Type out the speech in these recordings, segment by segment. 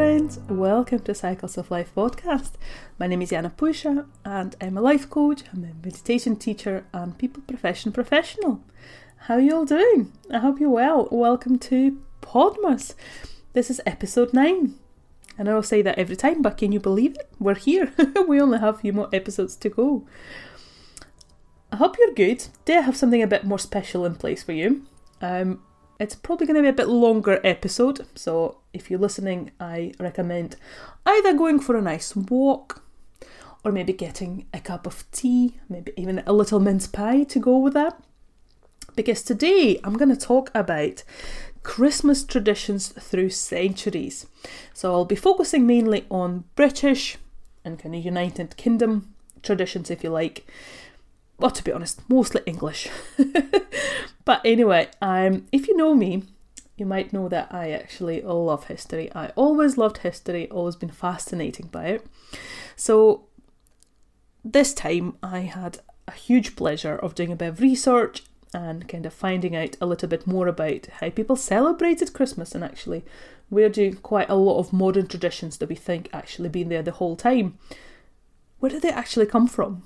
friends, welcome to Cycles of Life podcast. My name is Jana Pusha and I'm a life coach, I'm a meditation teacher and people profession professional. How are you all doing? I hope you're well. Welcome to Podmas. This is episode 9. And I'll say that every time, but can you believe it? We're here. we only have a few more episodes to go. I hope you're good. Do I have something a bit more special in place for you? Um, it's probably going to be a bit longer episode, so if you're listening, I recommend either going for a nice walk or maybe getting a cup of tea, maybe even a little mince pie to go with that. Because today I'm going to talk about Christmas traditions through centuries. So I'll be focusing mainly on British and kind of United Kingdom traditions, if you like, well, to be honest, mostly English. but anyway, um, if you know me, you might know that I actually love history. I always loved history, always been fascinated by it. So this time I had a huge pleasure of doing a bit of research and kind of finding out a little bit more about how people celebrated Christmas and actually we're doing quite a lot of modern traditions that we think actually been there the whole time. Where did they actually come from?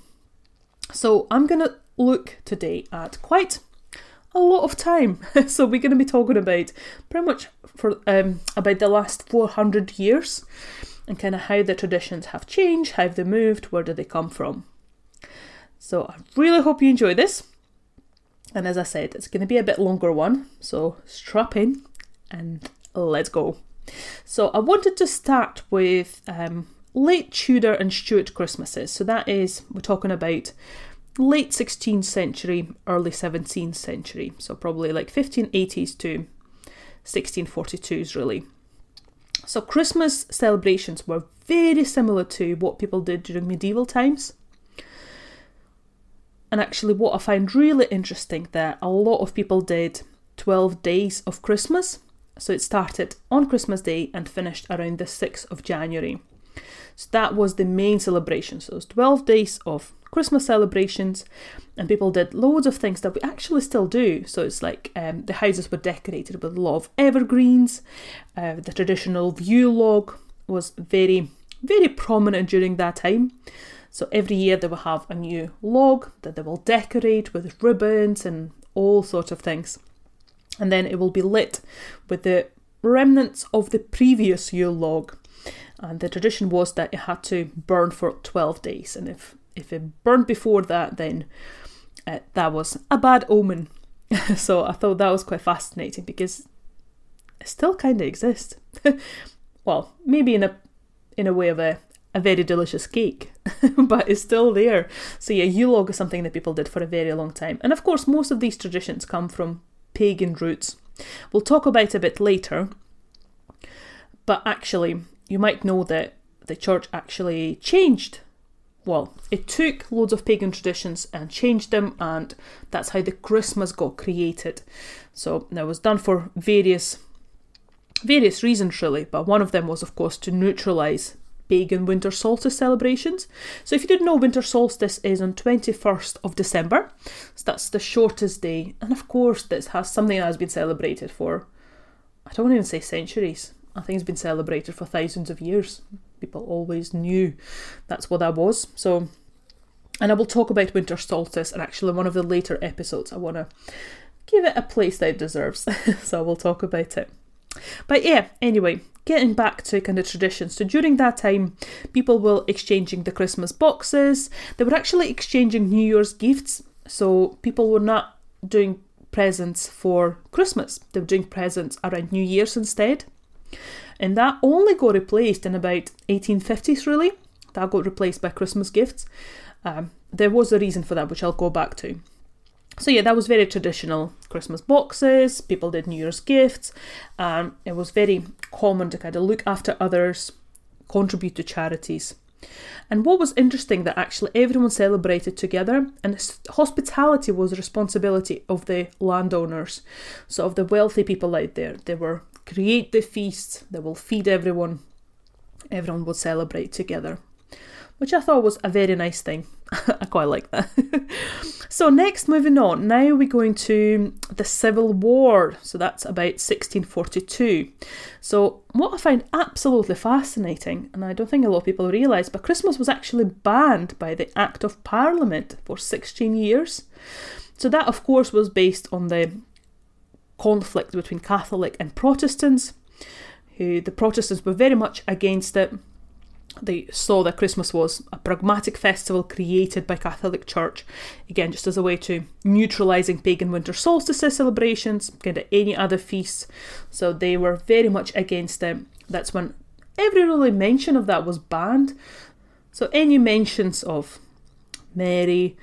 So I'm going to look today at quite a lot of time. so we're going to be talking about pretty much for um, about the last 400 years and kind of how the traditions have changed, how they moved, where do they come from. So I really hope you enjoy this. And as I said, it's going to be a bit longer one, so strap in and let's go. So I wanted to start with um, late Tudor and Stuart Christmases. So that is, we're talking about late 16th century, early 17th century. So probably like 1580s to 1642s, really. So Christmas celebrations were very similar to what people did during medieval times. And actually, what I find really interesting that a lot of people did 12 days of Christmas. So it started on Christmas Day and finished around the 6th of January. So that was the main celebration. So it was 12 days of Christmas celebrations, and people did loads of things that we actually still do. So it's like um, the houses were decorated with a lot of evergreens. Uh, the traditional Yule log was very, very prominent during that time. So every year they will have a new log that they will decorate with ribbons and all sorts of things. And then it will be lit with the remnants of the previous Yule log. And the tradition was that it had to burn for 12 days. And if, if it burned before that, then uh, that was a bad omen. so I thought that was quite fascinating because it still kind of exists. well, maybe in a in a way of a, a very delicious cake, but it's still there. So yeah, Yule log is something that people did for a very long time. And of course, most of these traditions come from pagan roots. We'll talk about a bit later. But actually, you might know that the church actually changed. Well, it took loads of pagan traditions and changed them, and that's how the Christmas got created. So that was done for various various reasons really, but one of them was of course to neutralize pagan winter solstice celebrations. So if you didn't know winter solstice is on 21st of December. So that's the shortest day. And of course this has something that has been celebrated for I don't even say centuries. I think it's been celebrated for thousands of years. People always knew that's what that was. So, and I will talk about winter solstice, and actually, one of the later episodes, I want to give it a place that it deserves. so, I will talk about it. But yeah, anyway, getting back to kind of traditions. So during that time, people were exchanging the Christmas boxes. They were actually exchanging New Year's gifts. So people were not doing presents for Christmas. They were doing presents around New Year's instead. And that only got replaced in about 1850s, really. That got replaced by Christmas gifts. Um, there was a reason for that, which I'll go back to. So yeah, that was very traditional Christmas boxes. People did New Year's gifts. Um, it was very common to kind of look after others, contribute to charities. And what was interesting that actually everyone celebrated together, and hospitality was the responsibility of the landowners, so of the wealthy people out there. They were create the feast that will feed everyone. Everyone will celebrate together. which I thought was a very nice thing. I quite like that. so, next, moving on, now we're going to the Civil War. So, that's about 1642. So, what I find absolutely fascinating, and I don't think a lot of people realise, but Christmas was actually banned by the Act of Parliament for 16 years. So, that of course was based on the conflict between Catholic and Protestants, who the Protestants were very much against it they saw that Christmas was a pragmatic festival created by Catholic Church, again, just as a way to neutralising pagan winter solstice celebrations, kind of any other feasts. So they were very much against it. That's when every really mention of that was banned. So any mentions of Mary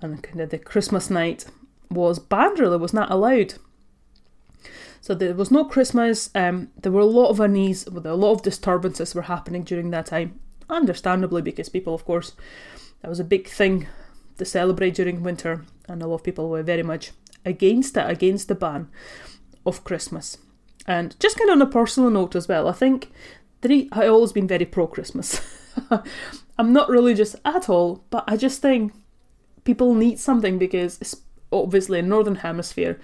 and kind of the Christmas night was banned, really, was not allowed. So there was no Christmas. Um, there were a lot of unease, a lot of disturbances were happening during that time. Understandably, because people, of course, that was a big thing to celebrate during winter, and a lot of people were very much against it, against the ban of Christmas. And just kind of on a personal note as well, I think that I've always been very pro Christmas. I'm not religious at all, but I just think people need something because it's obviously in Northern Hemisphere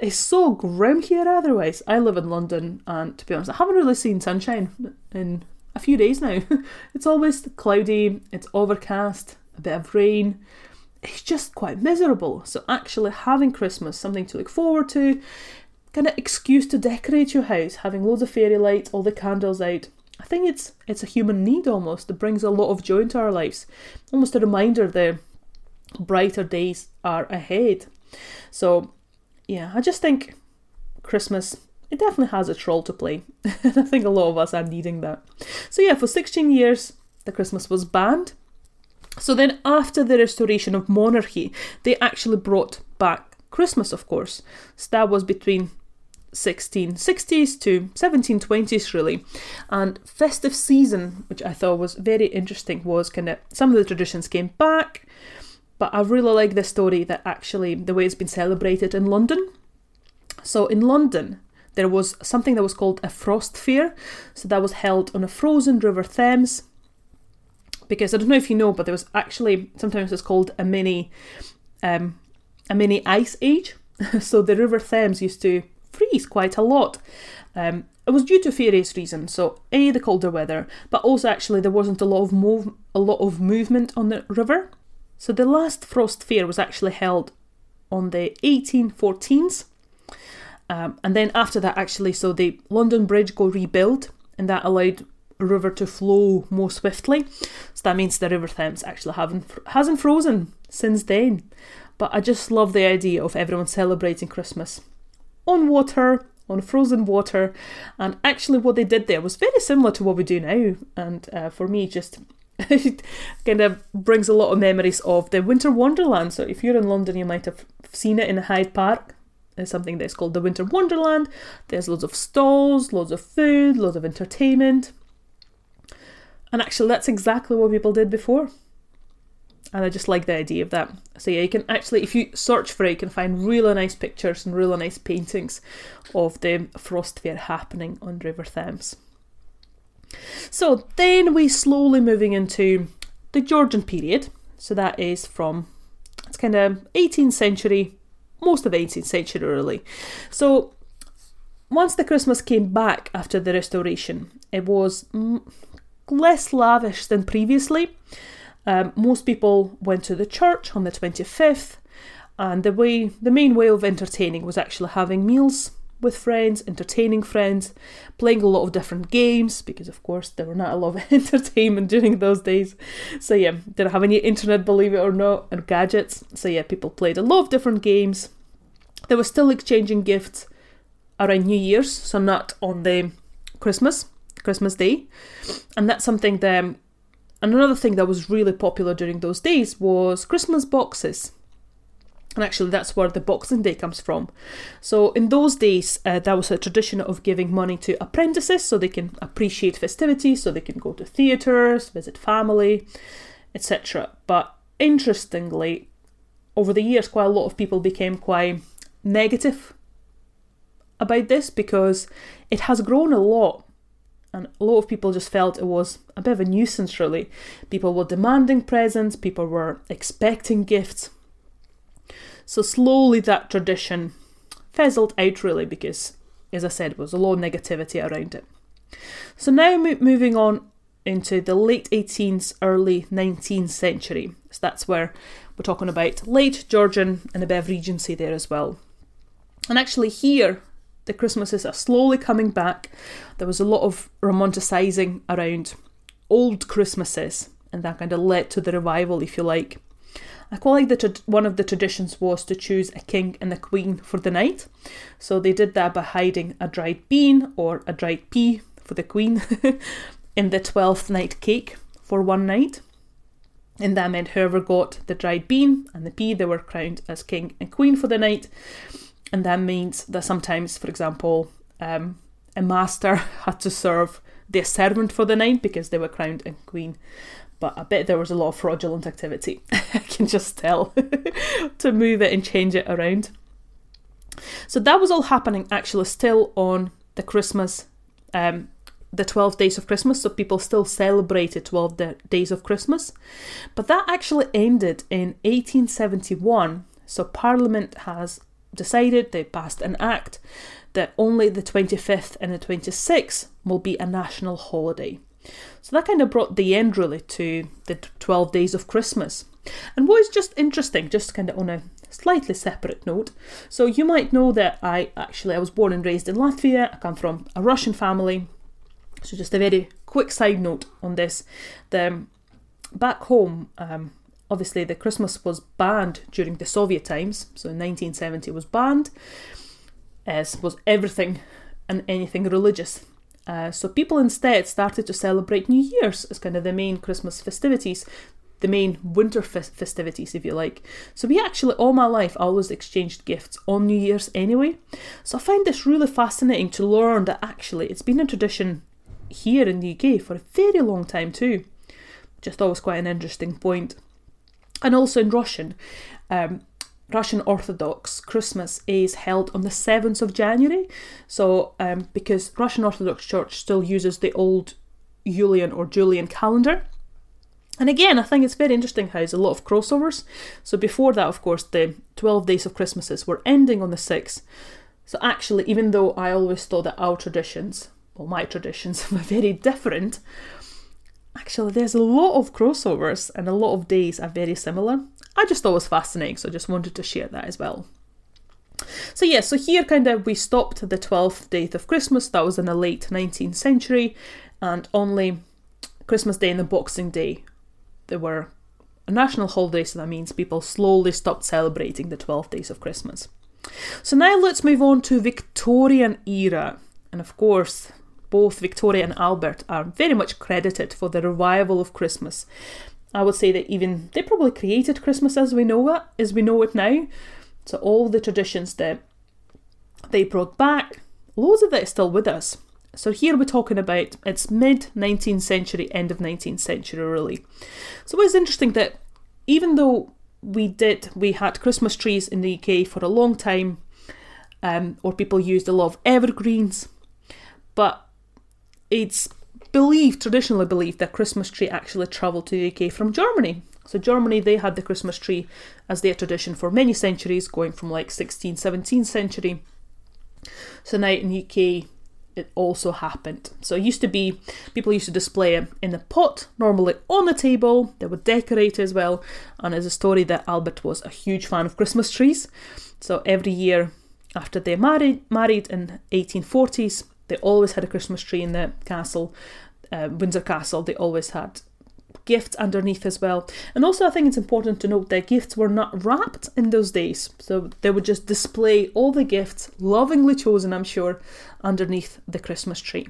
it's so grim here otherwise. I live in London and to be honest, I haven't really seen sunshine in a few days now. it's always cloudy, it's overcast, a bit of rain. It's just quite miserable. So actually having Christmas, something to look forward to, kind of excuse to decorate your house, having loads of fairy lights, all the candles out. I think it's it's a human need almost. that brings a lot of joy into our lives. Almost a reminder the brighter days are ahead. So yeah, I just think Christmas it definitely has its role to play. and I think a lot of us are needing that. So yeah, for 16 years the Christmas was banned. So then after the restoration of monarchy, they actually brought back Christmas, of course. So that was between 1660s to 1720s really and festive season which i thought was very interesting was kind of some of the traditions came back but I really like this story that actually the way it's been celebrated in London. So in London, there was something that was called a frost fair. So that was held on a frozen river Thames. Because I don't know if you know, but there was actually sometimes it's called a mini, um, a mini ice age. so the river Thames used to freeze quite a lot. Um, it was due to various reasons. So a the colder weather, but also actually there wasn't a lot of move, a lot of movement on the river. So the last Frost Fair was actually held on the 1814s. Um, and then after that, actually, so the London Bridge got rebuilt, and that allowed river to flow more swiftly. So that means the River Thames actually haven't hasn't frozen since then. But I just love the idea of everyone celebrating Christmas on water, on frozen water, and actually what they did there was very similar to what we do now. And uh, for me, just kind of brings a lot of memories of the Winter Wonderland. So if you're in London, you might have seen it in Hyde Park. It's something that's called the Winter Wonderland. There's loads of stalls, loads of food, loads of entertainment. And actually, that's exactly what people did before. And I just like the idea of that. So yeah, you can actually, if you search for it, you can find really nice pictures and really nice paintings of the Frost Fair happening on River Thames. So then we slowly moving into the Georgian period. So that is from it's kind of 18th century, most of 18th century really. So once the Christmas came back after the restoration, it was less lavish than previously. Um, most people went to the church on the 25th, and the way the main way of entertaining was actually having meals with friends, entertaining friends, playing a lot of different games because, of course, there were not a lot of entertainment during those days. So, yeah, didn't have any internet, believe it or not, or gadgets. So, yeah, people played a lot of different games. They were still exchanging gifts around New Year's, so not on the Christmas, Christmas Day. And that's something that, um, and another thing that was really popular during those days was Christmas boxes. And actually, that's where the Boxing Day comes from. So, in those days, uh, that was a tradition of giving money to apprentices so they can appreciate festivities, so they can go to theatres, visit family, etc. But interestingly, over the years, quite a lot of people became quite negative about this because it has grown a lot. and a lot of people just felt it was a bit of a nuisance, really. People were demanding presents, people were expecting gifts. So slowly that tradition fizzled out, really, because, as I said, there was a lot of negativity around it. So now mo- moving on into the late 18th, early 19th century. So that's where we're talking about late Georgian and a bit of Regency there as well. And actually, here the Christmases are slowly coming back. There was a lot of romanticising around old Christmases, and that kind of led to the revival, if you like. I quite like that one of the traditions was to choose a king and a queen for the night. So they did that by hiding a dried bean or a dried pea for the queen in the 12th night cake for one night. And that meant whoever got the dried bean and the pea, they were crowned as king and queen for the night. And that means that sometimes, for example, um, a master had to serve their servant for the night because they were crowned and queen. But I bet there was a lot of fraudulent activity. I can just tell to move it and change it around. So that was all happening actually still on the Christmas, um, the 12 days of Christmas. So people still celebrated 12 days of Christmas. But that actually ended in 1871. So Parliament has decided, they passed an act that only the 25th and the 26th will be a national holiday. So that kind of brought the end really to the 12 days of Christmas. And what is just interesting, just kind of on a slightly separate note, so you might know that I actually I was born and raised in Latvia. I come from a Russian family. So just a very quick side note on this: the back home, um, obviously the Christmas was banned during the Soviet times, so in 1970 was banned, as was everything and anything religious. Uh, so people instead started to celebrate New Year's as kind of the main Christmas festivities, the main winter festivities, if you like. So we actually, all my life, always exchanged gifts on New Year's anyway. So I find this really fascinating to learn that actually it's been a tradition here in the UK for a very long time too. Just always quite an interesting point and also in Russian. Um, Russian Orthodox Christmas is held on the 7th of January. So, um, because Russian Orthodox Church still uses the old Julian or Julian calendar. And again, I think it's very interesting how there's a lot of crossovers. So, before that, of course, the 12 days of Christmases were ending on the 6th. So, actually, even though I always thought that our traditions, well, my traditions, were very different, actually there's a lot of crossovers and a lot of days are very similar. I just thought it was fascinating, so I just wanted to share that as well. So yeah, so here kind of we stopped the 12th day of Christmas, that was in the late 19th century, and only Christmas Day and the Boxing Day there were a national holiday, so that means people slowly stopped celebrating the 12 days of Christmas. So now let's move on to Victorian era. And of course, both Victoria and Albert are very much credited for the revival of Christmas. I would say that even they probably created Christmas as we know it, as we know it now. So all the traditions that they brought back, loads of it is still with us. So here we're talking about it's mid 19th century, end of 19th century, really. So it's interesting that even though we did, we had Christmas trees in the UK for a long time, um, or people used a lot of evergreens, but it's believed, traditionally believed, that Christmas tree actually travelled to the UK from Germany. So Germany, they had the Christmas tree as their tradition for many centuries, going from like 16th, 17th century. So now in the UK, it also happened. So it used to be, people used to display it in a pot, normally on the table. They would decorate as well. And there's a story that Albert was a huge fan of Christmas trees. So every year after they married, married in 1840s, they always had a Christmas tree in the castle, uh, Windsor Castle. They always had gifts underneath as well. And also, I think it's important to note that gifts were not wrapped in those days. So they would just display all the gifts, lovingly chosen, I'm sure, underneath the Christmas tree.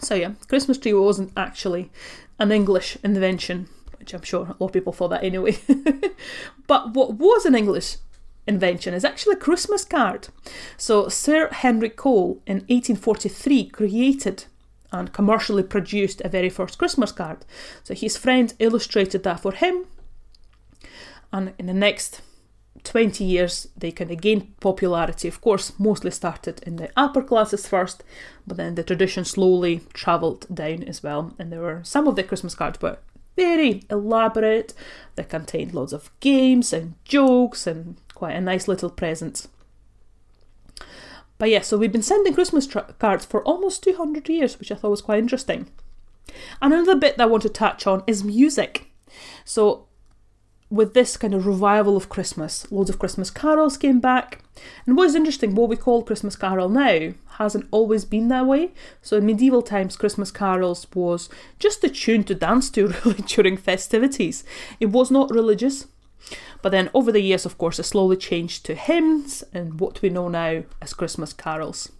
So, yeah, Christmas tree wasn't actually an English invention, which I'm sure a lot of people thought that anyway. but what was an English invention is actually a Christmas card. So, Sir Henry Cole in 1843 created and commercially produced a very first Christmas card. So, his friend illustrated that for him, and in the next 20 years, they kind of gained popularity. Of course, mostly started in the upper classes first, but then the tradition slowly travelled down as well. And there were some of the Christmas cards were very elaborate. They contained loads of games and jokes and quite a nice little present. But yeah, so we've been sending Christmas tra- cards for almost 200 years, which I thought was quite interesting. Another bit that I want to touch on is music. So with this kind of revival of Christmas, loads of Christmas carols came back. And what is interesting, what we call Christmas carol now hasn't always been that way. So in medieval times, Christmas carols was just a tune to dance to really during festivities. It was not religious. But then over the years, of course, it slowly changed to hymns and what we know now as Christmas carols.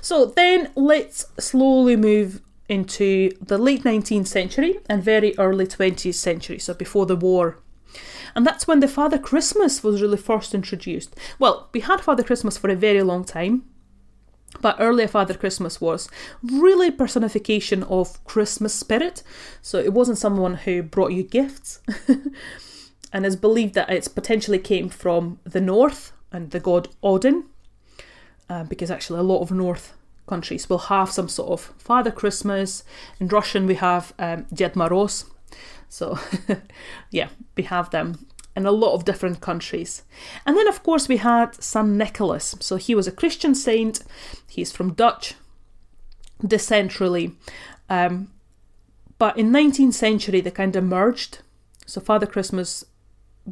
So then let's slowly move into the late 19th century and very early 20th century, so before the war. And that's when the Father Christmas was really first introduced. Well, we had Father Christmas for a very long time, but earlier Father Christmas was really personification of Christmas spirit. So it wasn't someone who brought you gifts. and it's believed that it potentially came from the north and the god Odin, uh, because actually a lot of North countries will have some sort of Father Christmas. In Russian, we have um, Ded Moroz. So, yeah, we have them in a lot of different countries. And then, of course, we had St. Nicholas. So, he was a Christian saint. He's from Dutch descent, really. Um, but in 19th century, they kind of merged. So, Father Christmas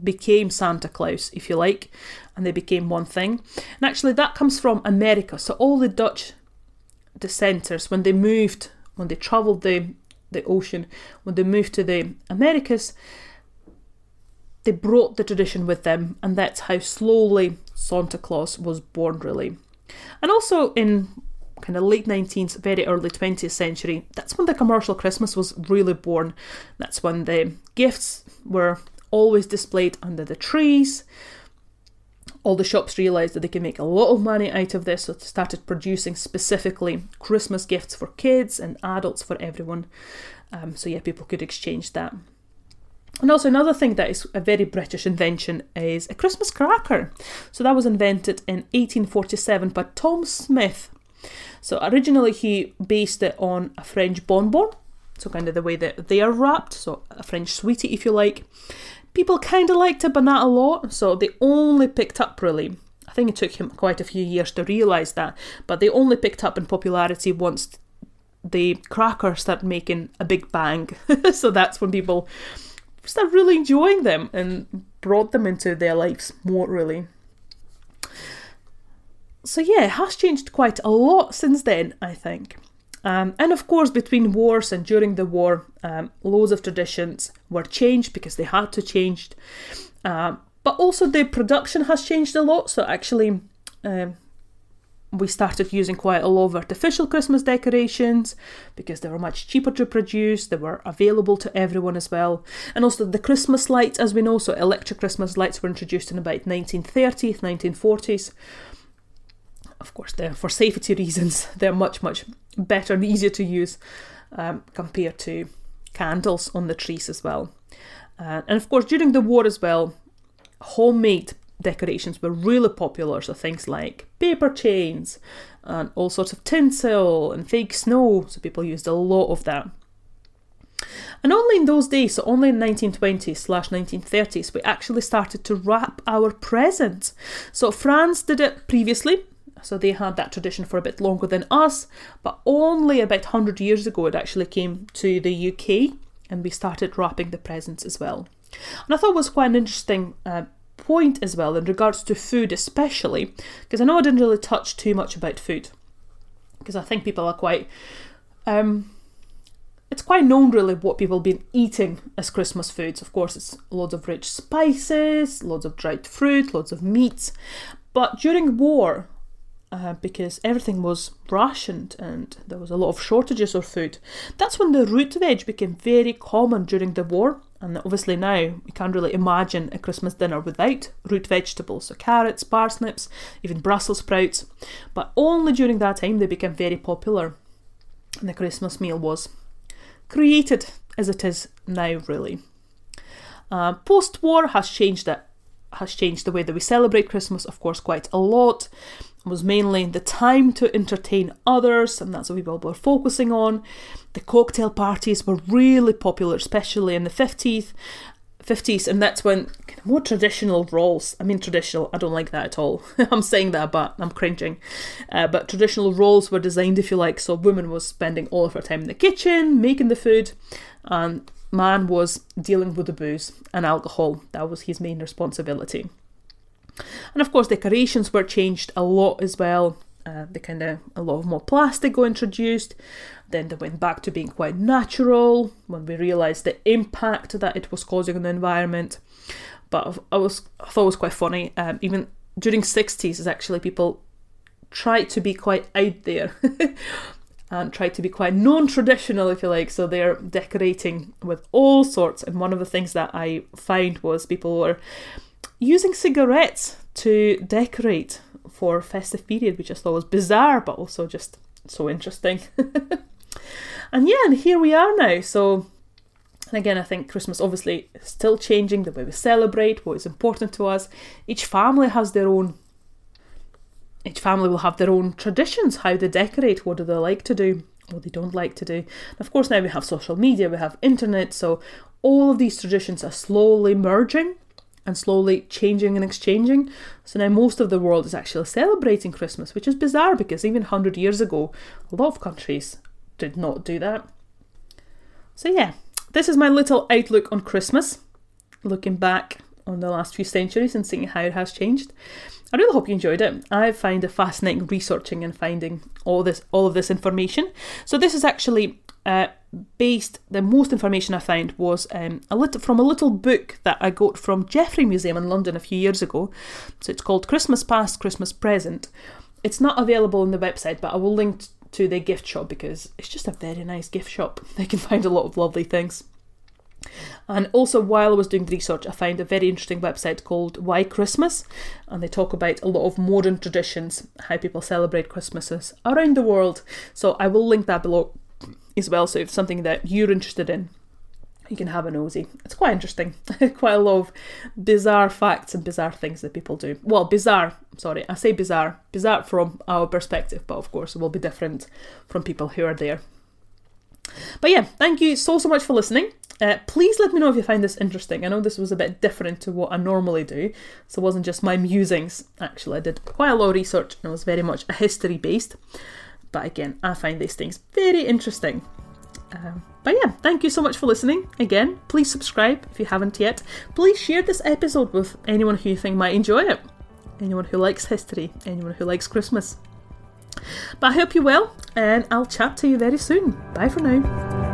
became Santa Claus, if you like, and they became one thing. And actually, that comes from America. So, all the Dutch dissenters, when they moved, when they travelled the, the ocean, when they moved to the Americas, they brought the tradition with them, and that's how slowly Santa Claus was born, really. And also in kind of late 19th, very early 20th century, that's when the commercial Christmas was really born. That's when the gifts were always displayed under the trees all the shops realised that they could make a lot of money out of this, so they started producing specifically Christmas gifts for kids and adults for everyone. Um, so yeah, people could exchange that. And also another thing that is a very British invention is a Christmas cracker. So that was invented in 1847 by Tom Smith. So originally he based it on a French bonbon, so kind of the way that they are wrapped, so a French sweetie if you like people kind of liked not a lot. So they only picked up really. I think it took him quite a few years to realise that, but they only picked up in popularity once the crackers started making a big bang. so that's when people started really enjoying them and brought them into their lives more really. So yeah, it has changed quite a lot since then, I think. Um, and of course, between wars and during the war, um, loads of traditions were changed because they had to change. Uh, but also, the production has changed a lot. So, actually, um, we started using quite a lot of artificial Christmas decorations because they were much cheaper to produce, they were available to everyone as well. And also the Christmas lights, as we know, so electric Christmas lights were introduced in about 1930s, 1940s of course, they're, for safety reasons, they're much, much better and easier to use um, compared to candles on the trees as well. Uh, and of course, during the war as well, homemade decorations were really popular. So things like paper chains and all sorts of tinsel and fake snow. So people used a lot of that. And only in those days, so only in 1920s slash 1930s, we actually started to wrap our presents. So France did it previously, so they had that tradition for a bit longer than us, but only about 100 years ago it actually came to the UK and we started wrapping the presents as well. And I thought it was quite an interesting uh, point as well in regards to food, especially because I know I didn't really touch too much about food because I think people are quite. Um, it's quite known really what people have been eating as Christmas foods. Of course, it's loads of rich spices, loads of dried fruit, loads of meats. But during war, uh, because everything was rationed and there was a lot of shortages of food. That's when the root veg became very common during the war. And obviously now we can't really imagine a Christmas dinner without root vegetables, so carrots, parsnips, even Brussels sprouts. But only during that time they became very popular, and the Christmas meal was created as it is now, really. Uh, Post war has changed it has changed the way that we celebrate Christmas, of course, quite a lot. Was mainly the time to entertain others, and that's what people were focusing on. The cocktail parties were really popular, especially in the 50s, 50s, and that's when more traditional roles. I mean, traditional, I don't like that at all. I'm saying that, but I'm cringing. Uh, but traditional roles were designed, if you like, so woman was spending all of her time in the kitchen, making the food, and man was dealing with the booze and alcohol. That was his main responsibility. And of course, decorations were changed a lot as well. Uh, they kind of a lot of more plastic got introduced. Then they went back to being quite natural when we realised the impact that it was causing on the environment. But I was I thought it was quite funny. Um, even during sixties, is actually people tried to be quite out there. and tried to be quite non-traditional if you like so they're decorating with all sorts and one of the things that i found was people were using cigarettes to decorate for festive period, which I thought was bizarre, but also just so interesting. and yeah, and here we are now. So, and again, I think Christmas obviously is still changing the way we celebrate, what is important to us. Each family has their own. Each family will have their own traditions, how they decorate, what do they like to do, what they don't like to do. And of course, now we have social media, we have internet, so all of these traditions are slowly merging and slowly changing and exchanging. So now most of the world is actually celebrating Christmas, which is bizarre because even 100 years ago, a lot of countries did not do that. So, yeah, this is my little outlook on Christmas, looking back on the last few centuries and seeing how it has changed. I really hope you enjoyed it. I find it fascinating researching and finding all this, all of this information. So this is actually uh, based the most information I found was um, a little from a little book that I got from Geffrye Museum in London a few years ago. So it's called Christmas Past, Christmas Present. It's not available on the website, but I will link to their gift shop because it's just a very nice gift shop. They can find a lot of lovely things. And also, while I was doing the research, I found a very interesting website called Why Christmas, and they talk about a lot of modern traditions, how people celebrate Christmases around the world. So I will link that below as well. So if something that you're interested in, you can have a nosy. It's quite interesting. quite a lot of bizarre facts and bizarre things that people do. Well, bizarre, sorry, I say bizarre. Bizarre from our perspective, but of course it will be different from people who are there. But yeah, thank you so, so much for listening. Uh, please let me know if you find this interesting. I know this was a bit different to what I normally do, so it wasn't just my musings. Actually, I did quite a lot of research and it was very much a history based. But again, I find these things very interesting. Um, but yeah, thank you so much for listening. Again, please subscribe if you haven't yet. Please share this episode with anyone who you think might enjoy it. Anyone who likes history, anyone who likes Christmas. But I hope you're well, and I'll chat to you very soon. Bye for now.